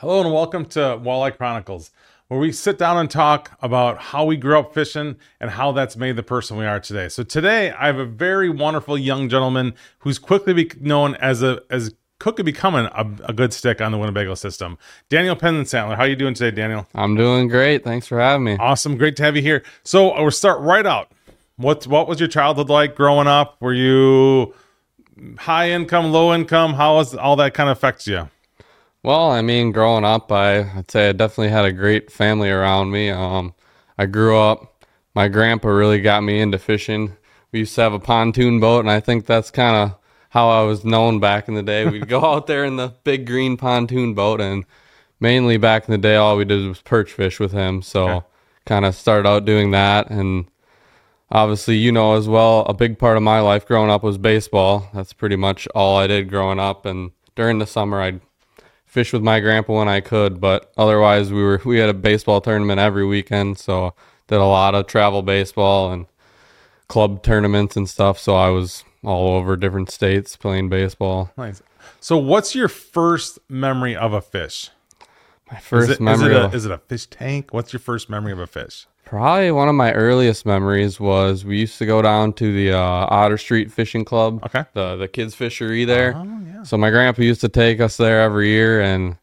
Hello and welcome to Walleye Chronicles, where we sit down and talk about how we grew up fishing and how that's made the person we are today. So today I have a very wonderful young gentleman who's quickly be known as a as quickly becoming a, a good stick on the Winnebago system. Daniel Penzenstadler, how are you doing today, Daniel? I'm doing great. Thanks for having me. Awesome, great to have you here. So we'll start right out. What what was your childhood like growing up? Were you high income, low income? How was all that kind of affects you? Well, I mean, growing up, I, I'd say I definitely had a great family around me. Um, I grew up, my grandpa really got me into fishing. We used to have a pontoon boat, and I think that's kind of how I was known back in the day. We'd go out there in the big green pontoon boat, and mainly back in the day, all we did was perch fish with him. So, Okay. kind of started out doing that. And obviously, you know as well, a big part of my life growing up was baseball. That's pretty much all I did growing up. And during the summer, I'd fish with my grandpa when I could, but otherwise we were we had a baseball tournament every weekend, so did a lot of travel baseball and club tournaments and stuff. So I was all over different states playing baseball. Nice. So what's your first memory of a fish? My Is first it, is, memory, it a, of- is it a fish tank? What's your first memory of a fish? Probably one of my earliest memories was we used to go down to the uh, Otter Street Fishing Club, Okay. the the kids fishery there. Oh yeah. So my grandpa used to take us there every year, and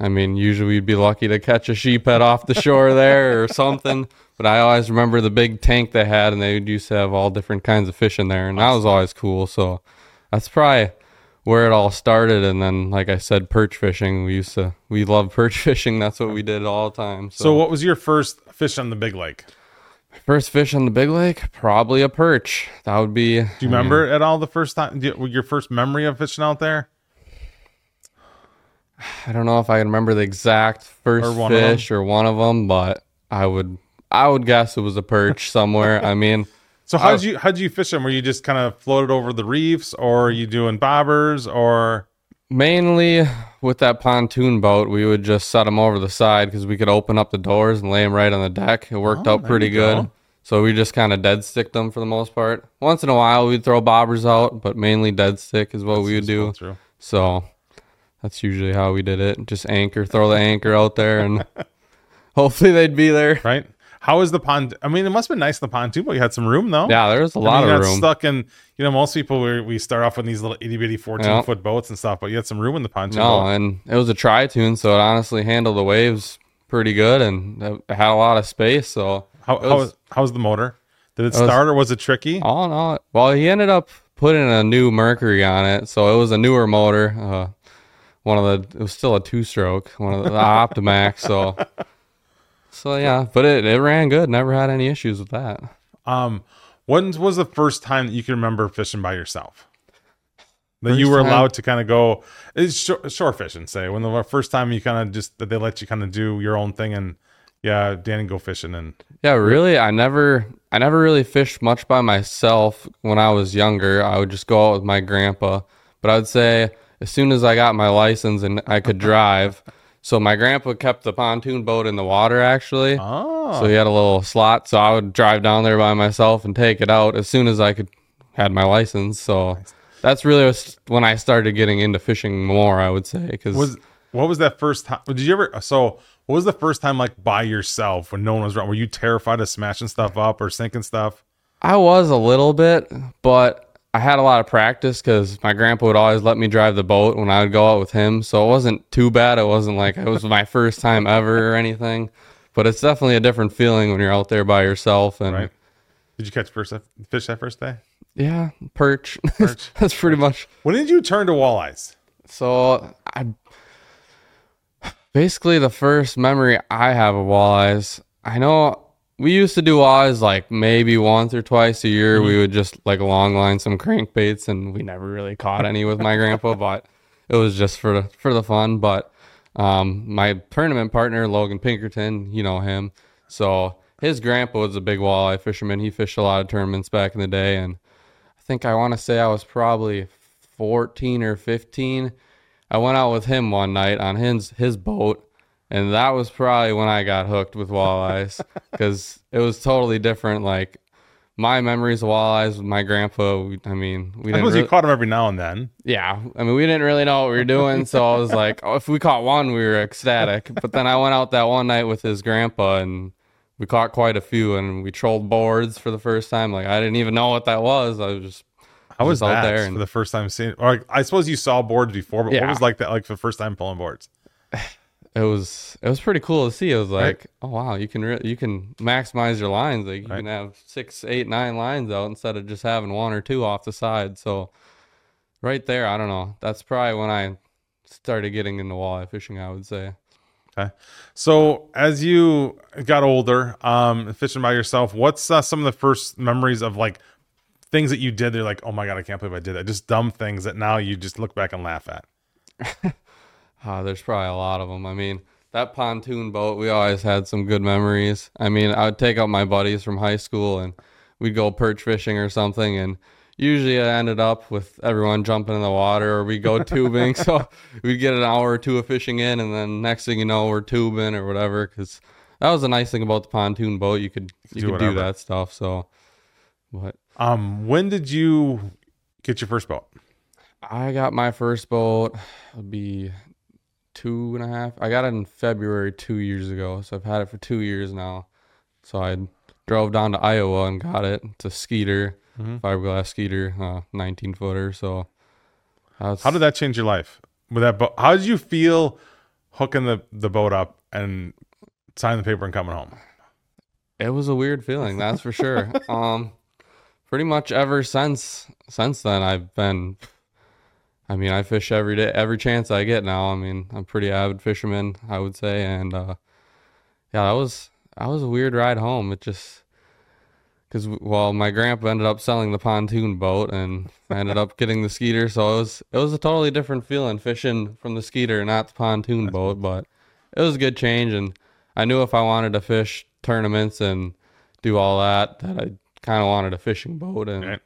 I mean, usually we'd be lucky to catch a sheephead off the shore there or something. But I always remember the big tank they had, and they used to have all different kinds of fish in there, and that was always cool. So that's probably where it all started. And then, like I said, perch fishing. We used to we loved perch fishing. That's what we did all the time. So, So what was your first fish on the big lake? first fish on the big lake, probably a perch. That would be. Do you remember at all the first time your first memory of fishing out there? I don't know if I can remember the exact first Or one of 'em? fish or one of them, but I would I would guess it was a perch somewhere. I mean, So how oh. did you how did you fish them? Were you just kind of floated over the reefs, or are you doing bobbers, or mainly with that pontoon boat, we would just set them over the side because we could open up the doors and lay them right on the deck. It worked Oh, out pretty good. go. So we just kind of dead stick them for the most part. Once in a while, we'd throw bobbers out, but mainly dead stick is what we would do. through. So that's usually how we did it. Just anchor, throw the anchor out there, and hopefully they'd be there. right? How is the pond? I mean, it must have been nice in the pontoon, too but you had some room though. Yeah, there was a I lot mean, you're of room. stuck in. You know, most people we we start off with these little itty bitty fourteen Yeah. foot boats and stuff, but you had some room in the pontoon. No, boat. and it was a tritoon, so it honestly handled the waves pretty good, and it had a lot of space. So How it how was- was how's the motor? Did it was- start or was it tricky? all in all, well, he ended up putting a new Mercury on it, so it was a newer motor. Uh, one of the it was still a two stroke, one of the, the Optimax. So, so yeah, but it it ran good. Never had any issues with that. Um, when was the first time that you can remember fishing by yourself? That you were time- allowed to kind of go it's shore, shore fishing. Say when the first time you kind of just that they let you kind of do your own thing and yeah, Danny go fishing and Yeah, really. I never, I never really fished much by myself when I was younger. I would just go out with my grandpa. But I'd say as soon as I got my license and I could drive, so my grandpa kept the pontoon boat in the water actually. oh, So he oh. had a little slot, so I would drive down there by myself and take it out as soon as I could had my license. So that's really when I started getting into fishing more. I would say because was what was that first time? Did you ever? So what was the first time like by yourself when no one was around? Were you terrified of smashing stuff up or sinking stuff? I was a little bit, but I had a lot of practice because my grandpa would always let me drive the boat when I would go out with him. So it wasn't too bad. It wasn't like it was my first time ever or anything. But it's definitely a different feeling when you're out there by yourself. And Right. Did you catch first fish that first day? yeah, perch. Perch. That's pretty much. When did you turn to walleyes? So I basically the first memory I have of walleyes. I know we used to do walleyes like maybe once or twice a year. We would just like long line some crankbaits, and we never really caught any with my grandpa, but it was just for the for the fun. But um, my tournament partner Logan Pinkerton, you know him, so his grandpa was a big walleye fisherman. He fished a lot of tournaments back in the day, and I think I want to say I was probably 14 or 15. I went out with him one night on his his boat, and that was probably when I got hooked with walleyes because it was totally different. Like my memories of walleyes with my grandpa. We, I mean, we I didn't. suppose you caught them every now and then. yeah, I mean, we didn't really know what we were doing, so I was like, oh, if we caught one, we were ecstatic. But then I went out that one night with his grandpa, and we caught quite a few, and we trolled boards for the first time. Like I didn't even know what that was. I was just How was out there for and- the first time seeing? Or I suppose you saw boards before, but what was like that like for the first time pulling boards? It was it was pretty cool to see. It was Right. like, oh wow, you can re- you can maximize your lines. Like you Right. can have six, eight, nine lines out instead of just having one or two off the side. So right there, I don't know. That's probably when I started getting into walleye fishing. I would say. Okay. So as you got older, um, fishing by yourself, what's uh, some of the first memories of like things that you did? They're like, oh my god, I can't believe I did that. Just dumb things that now you just look back and laugh at. Uh, there's probably a lot of them. I mean, that pontoon boat, we always had some good memories. I mean, I would take out my buddies from high school and we'd go perch fishing or something. And usually I ended up with everyone jumping in the water or we go tubing. so we'd get an hour or two of fishing in. And then next thing you know, we're tubing or whatever. Cause that was the nice thing about the pontoon boat. You could, you Do could do that stuff. So, but Um, when did you get your first boat? I got my first boat, it'll be two and a half. I got it in February two years ago, so I've had it for two years now. So I drove down to Iowa and got it. It's a Skeeter, Mhm. fiberglass Skeeter, uh, 19 footer. So How did that change your life? With that boat, how did you feel hooking the the boat up and signing the paper and coming home? it was a weird feeling, that's for sure. um, pretty much ever since since then, I've been. I mean, I fish every day, every chance I get now. I mean, I'm pretty avid fisherman, I would say, and uh, yeah, that was that was a weird ride home. It just because well, my grandpa ended up selling the pontoon boat, and I ended up getting the skeeter, so it was it was a totally different feeling fishing from the skeeter, not the pontoon boat. But it was a good change, and I knew if I wanted to fish tournaments and do all that, that I kind of wanted a fishing boat, and Right.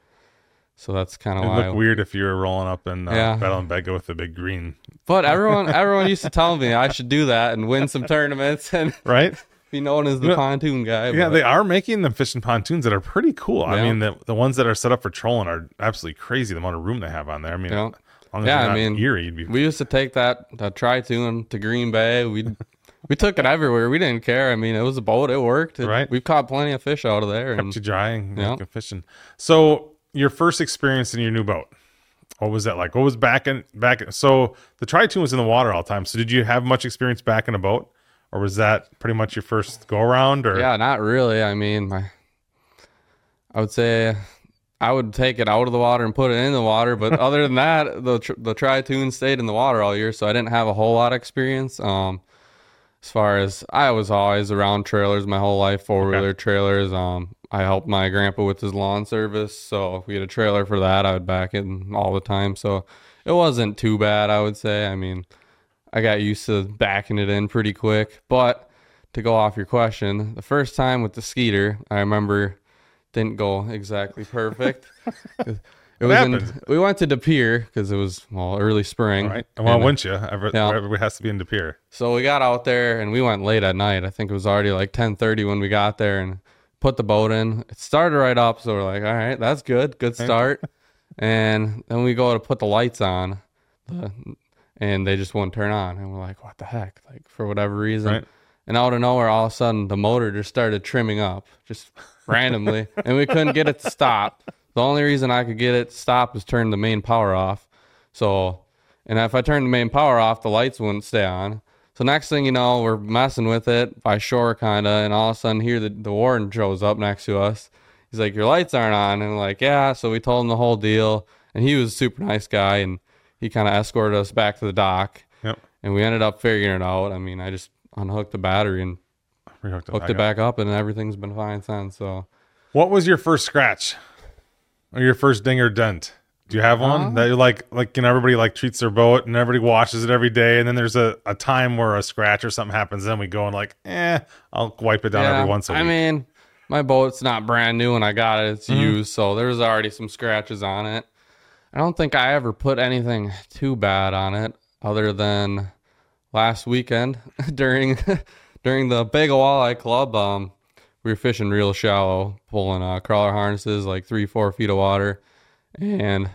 So that's kind of why. looked weird if you were rolling up in uh, Yeah. Battle and Bega with the big green, But everyone, everyone used to tell me I should do that and win some tournaments and right? be known as the Yeah. pontoon guy. Yeah, but- they are making them fishing pontoons that are pretty cool. I mean, the the ones that are set up for trolling are absolutely crazy. The amount of room they have on there. I mean, Yeah. as long as Yeah, I mean, Erie, you'd be We used to take that that tritoon to Green Bay. We we took it everywhere. We didn't care. I mean, it was a boat. It worked. It- Right. We've caught plenty of fish out of there. kept And you dry and Yeah. yeah. fishing. So, your first experience in your new boat, what was that like? What was back in back? So the tritoon was in the water all the time. So did you have much experience back in a boat, or was that pretty much your first go around? Or yeah, not really. I mean, my I would say I would take it out of the water and put it in the water, but other than that, the tr- the tritoon stayed in the water all year, so I didn't have a whole lot of experience. Um, as far as I was always around trailers my whole life, four wheeler trailers. Um, I helped my grandpa with his lawn service, so if we had a trailer for that, I would back it all the time. So it wasn't too bad, I would say. I mean, I got used to backing it in pretty quick. But to go off your question, the first time with the Skeeter, I remember didn't go exactly perfect. it was in, happened? we went to De Pere because it was well early spring. All right. Well, And, uh, wouldn't you? Every, Yeah. Everybody has to be in De Pere. so we got out there and we went late at night. I think it was already like 10:30 when we got there and put the boat in. It started right up, so we're like, "All right, that's good. Good start." and then we go to put the lights on, the, and they just won't turn on. And we're like, "What the heck?" Like for whatever reason. Right. And out of nowhere, all of a sudden, the motor just started trimming up, just randomly, and we couldn't get it to stop. The only reason I could get it to stop is turn the main power off. So, and if I turned the main power off, the lights wouldn't stay on. So next thing you know, we're messing with it by shore, kind of, and all of a sudden, here the, the warden shows up next to us. He's like, "Your lights aren't on," and like, "Yeah." So we told him the whole deal, and he was a super nice guy, and he kind of escorted us back to the dock, Yep. and we ended up figuring it out. I mean, I just unhooked the battery and hooked, hooked it back up, and everything's been fine since. So What was your first scratch, or your first ding or dent? Do you have one Uh, that you like? Like, you know, everybody like treats their boat, and everybody washes it every day, and then there's a, a time where a scratch or something happens, then we go and like, eh, I'll wipe it down every once a week. I mean, my boat's not brand new when I got it. It's Mm-hmm. used, so there's already some scratches on it. I don't think I ever put anything too bad on it other than last weekend during during the Big Walleye Club. Um, we were fishing real shallow, pulling uh, crawler harnesses like three, four feet of water. And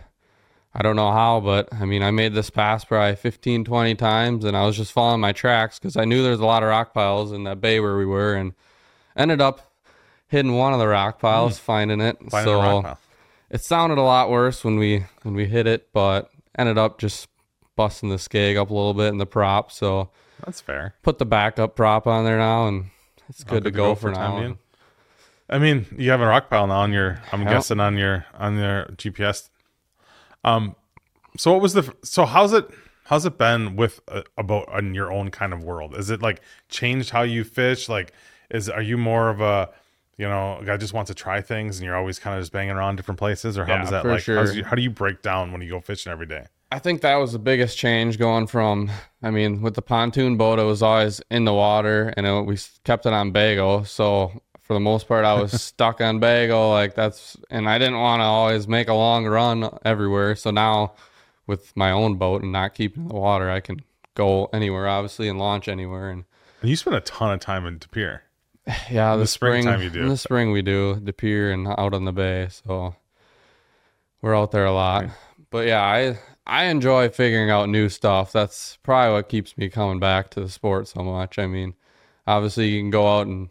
I don't know how, but I mean, I made this pass probably 15, 20 times and I was just following my tracks because I knew there's a lot of rock piles in that bay where we were and ended up hitting one of the rock piles, finding it. Finding so rock pile. it sounded a lot worse when we when we hit it, but ended up just busting the skeg up a little bit in the prop. So That's fair. put the backup prop on there now, and it's good, to, go, for, time now. being. I mean, you have a rock pile now on your. I'm Yep. guessing on your on your GPS. Um, so what was the? So how's it? How's it been with uh, about in your own kind of world? Is it like changed how you fish? Like, is are you more of a you know, a guy just wants to try things, and you're always kind of just banging around different places, or how Yeah, does that for like? sure. how's you, how do you break down when you go fishing every day? I think that was the biggest change going from, I mean, with the pontoon boat, it was always in the water and it, we kept it on Bago. So for the most part, I was stuck on Bago. Like that's, and I didn't want to always make a long run everywhere. So now with my own boat and not keeping the water, I can go anywhere, obviously, and launch anywhere. And And you spend a ton of time in De Pere. yeah, the, the spring, springtime you do. In the spring we do the pier and out on the bay, so we're out there a lot. But yeah, I I enjoy figuring out new stuff. That's probably what keeps me coming back to the sport so much. I mean, obviously you can go out and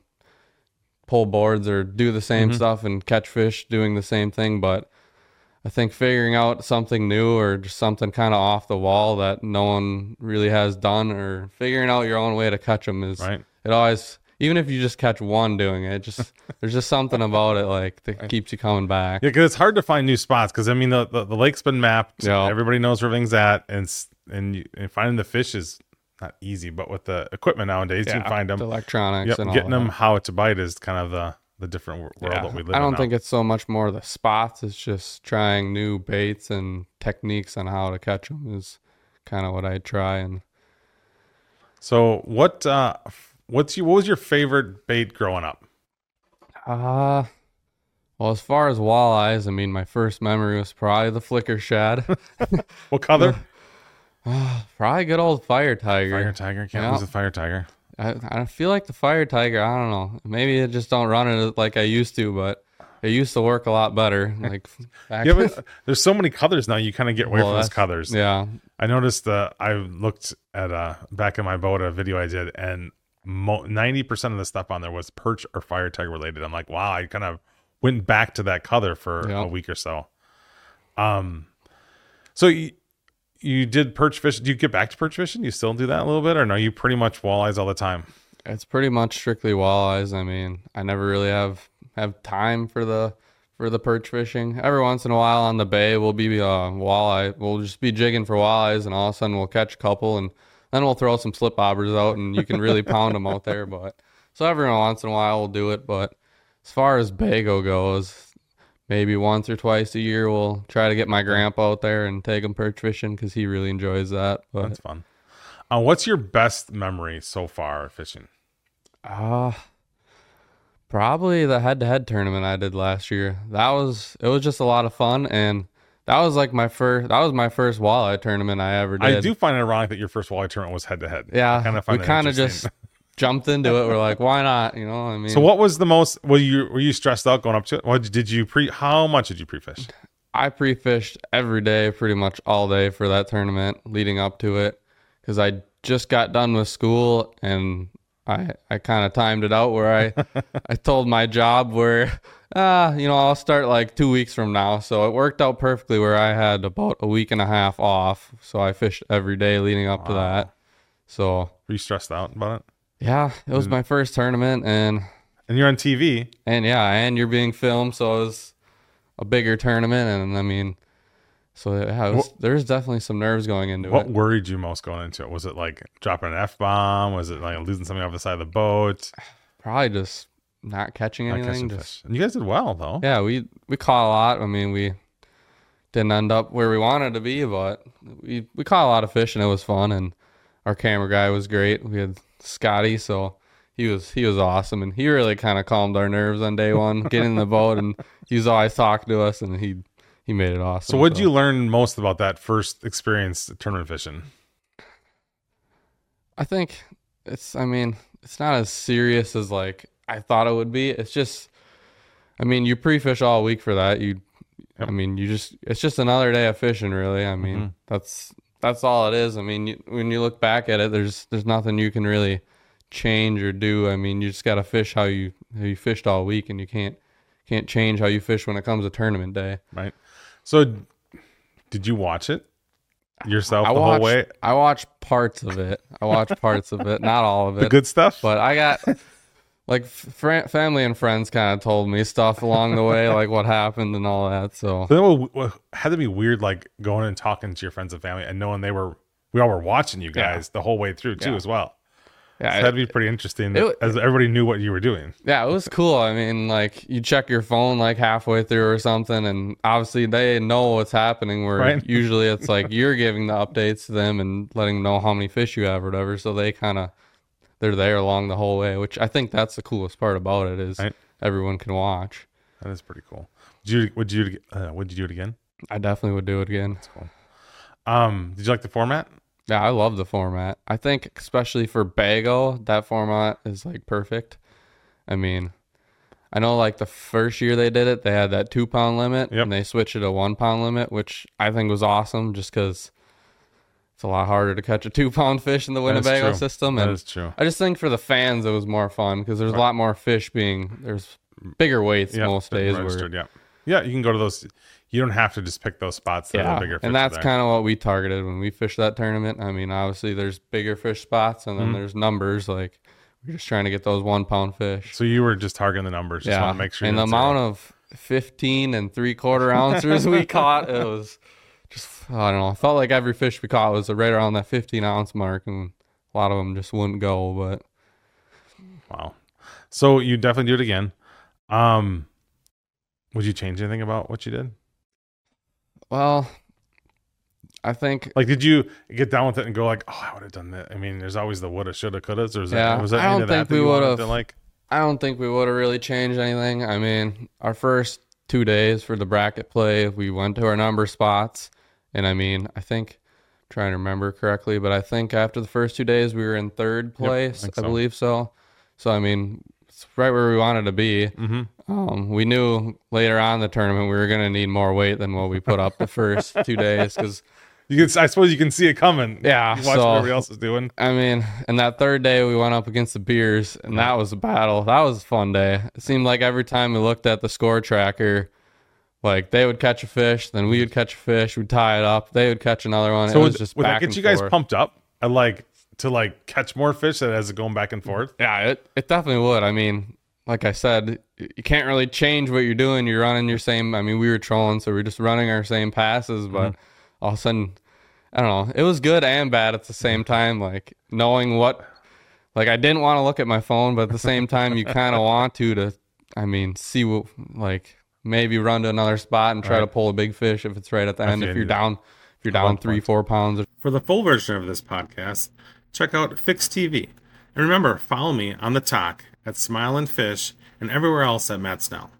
pull boards or do the same Mm-hmm. stuff and catch fish doing the same thing, but I think figuring out something new or just something kind of off the wall that no one really has done or figuring out your own way to catch them is Right. it always even if you just catch one doing it just there's just something about it like that keeps you coming back Yeah, because it's hard to find new spots. Because I mean, the, the the lake's been mapped. Yeah. Everybody knows where everything's at, and and, you, and finding the fish is not easy. But with the equipment nowadays, you can find them. the electronics Yep, and all getting them how to bite is kind of the the different world Yeah. that we live I don't in. now. think it's so much more the spots it's just trying new baits and techniques on how to catch them is kind of what I try and so. What uh, what's you? What was your favorite bait growing up? uh well as far as walleyes I mean my first memory was probably the flicker shad What color? probably good old fire tiger Fire tiger. Can't Yeah. lose a fire tiger. I, I feel like the fire tiger. I don't know. Maybe I just don't run it like I used to, but it used to work a lot better. Like back Yeah, but there's so many colors now. You kind of get away Well, from those colors. yeah, I noticed uh, I looked at uh back in my boat a video I did, and ninety percent of the stuff on there was perch or fire tiger related. I'm like, wow, I kind of went back to that color for Yeah. a week or so. Um, so you you did perch fish. Do you get back to perch fishing? You still do that a little bit, or no? You pretty much walleyes all the time. it's pretty much strictly walleyes. I mean, I never really have have time for the for the perch fishing. Every once in a while on the bay, we'll be uh, walleye. We'll just be jigging for walleyes, and all of a sudden we'll catch a couple, and then we'll throw some slip bobbers out, and you can really pound them out there. But so every once in a while we'll do it. But as far as bago goes, maybe once or twice a year we'll try to get my grandpa out there and take him perch fishing because he really enjoys that. But That's fun. Uh, what's your best memory so far fishing? Uh probably the head to head tournament I did last year. That was it was just a lot of fun and that was like my first that was my first walleye tournament I ever did. I do find it ironic that your first walleye tournament was head to head. yeah. kind of we kind of just jumped into it. We're like, why not? You know, I mean So what was the most? Were you were you stressed out going up to it? What did you pre? How much did you pre fish? I pre fished every day, pretty much all day for that tournament leading up to it because I just got done with school and I I kind of timed it out where I I told my job where ah you know I'll start like two weeks from now, so it worked out perfectly where I had about a week and a half off, so I fished every day leading up to that. So Were you stressed out about it? yeah, it was my first tournament and And you're on TV. and yeah, and you're being filmed, so it was a bigger tournament, and I mean, so yeah, was, there's definitely some nerves going into What it. What worried you most going into it? Was it like dropping an f bomb? Was it like losing something off the side of the boat? Probably just not catching Not anything. catching just fish. And you guys did well though. yeah, we we caught a lot. I mean, we didn't end up where we wanted to be, but we we caught a lot of fish, and it was fun. And our camera guy was great. We had Scotty, so. He was he was awesome, and he really kind of calmed our nerves on day one, getting in the boat, and he was always talking to us, and he he made it awesome. So what did you learn most about that first experience tournament fishing? I think it's I mean, it's not as serious as like I thought it would be. It's just, I mean, you pre-fish all week for that. You, I mean, you just it's just another day of fishing, really. I mean, mm-hmm. that's that's all it is. I mean, you, when you look back at it, there's there's nothing you can really change or do. I mean, you just got to fish how you how you fished all week, and you can't can't change how you fish when it comes to tournament day. Right. So, did you watch it yourself I the watched whole way? I watched parts of it. I watched parts of it, not all of it. The good stuff. but I got like fr- family and friends kind of told me stuff along the way, like what happened and all that. So But then what, what had to be weird, like going and talking to your friends and family and knowing they were, we all were watching you Yeah. guys the whole way through too, Yeah. as well. Yeah, So that'd be pretty interesting it- as everybody knew what you were doing. yeah, it was cool. I mean, like you check your phone like halfway through or something, and obviously they know what's happening. Where Right. usually it's like you're giving the updates to them and letting them know how many fish you have or whatever. So they kind of they're there along the whole way, which I think that's the coolest part about it is Right. everyone can watch. That is pretty cool. Would you would you uh, would you do it again? I definitely would do it again. Um, did you like the format? Yeah, I love the format. I think especially for Bago, that format is like perfect. I mean, I know like the first year they did it, they had that two pound limit Yep. and they switched it to one pound limit, which I think was awesome just because it's a lot harder to catch a two pound fish in the Winnebago system. That And is true. I just think for the fans, it was more fun because there's a lot more fish being, there's bigger weights Yeah, most days. Where, registered, yeah. You can go to those. You don't have to just pick those spots that yeah, are bigger. fish and that's kind of what we targeted when we fished that tournament. I mean, obviously there's bigger fish spots, and then Mm-hmm. there's numbers. Like we're just trying to get those one pound fish. So you were just targeting the numbers. Just yeah, want to make sure. and the amount zero. of 15 and three quarter ounces we caught, it was just I don't know. I felt like every fish we caught was right around that 15 ounce mark, and a lot of them just wouldn't go. But wow. So you definitely do it again. Um, would you change anything about what you did? well, I think Like, did you get down with it and go like, "Oh, I would have done that"? I mean, there's always the woulda, shoulda, couldas. Or is Yeah, that was that I don't think we would've- like? I don't think we would have really changed anything. I mean, our first two days for the bracket play, we went to our number spots, and I mean, I think trying to remember correctly, but I think after the first two days we were in third place, think I so. believe so. So I mean, it's right where we wanted to be. Mm-hmm. Um, we knew later on in the tournament we were going to need more weight than what we put up the first two days because You can, I suppose, you can see it coming. Yeah, you watch so- what everybody else is doing. I mean, and that third day we went up against the Beers, and that was a battle. That was a fun day. It seemed like every time we looked at the score tracker, like they would catch a fish, then we would catch a fish, we'd tie it up, they would catch another one. So it would, was just would that get you guys forth. pumped up and like to like catch more fish that as it going back and forth? Yeah, it, it definitely would. I mean, like I said, you can't really change what you're doing. You're running your same. I mean, we were trolling, so we are just running our same passes, but Mm-hmm. all of a sudden, I don't know. It was good and bad at the same time. Like knowing what, like I didn't want to look at my phone, but at the same time, you kind of want to to. I mean, see what like maybe run to another spot and try to pull a big fish if it's right at the end. If you're need down, if you're down one three, point. four pounds. For the full version of this podcast, check out Fix TV. And remember, follow me on the talk at Smile and Fish and everywhere else at Matt Snell.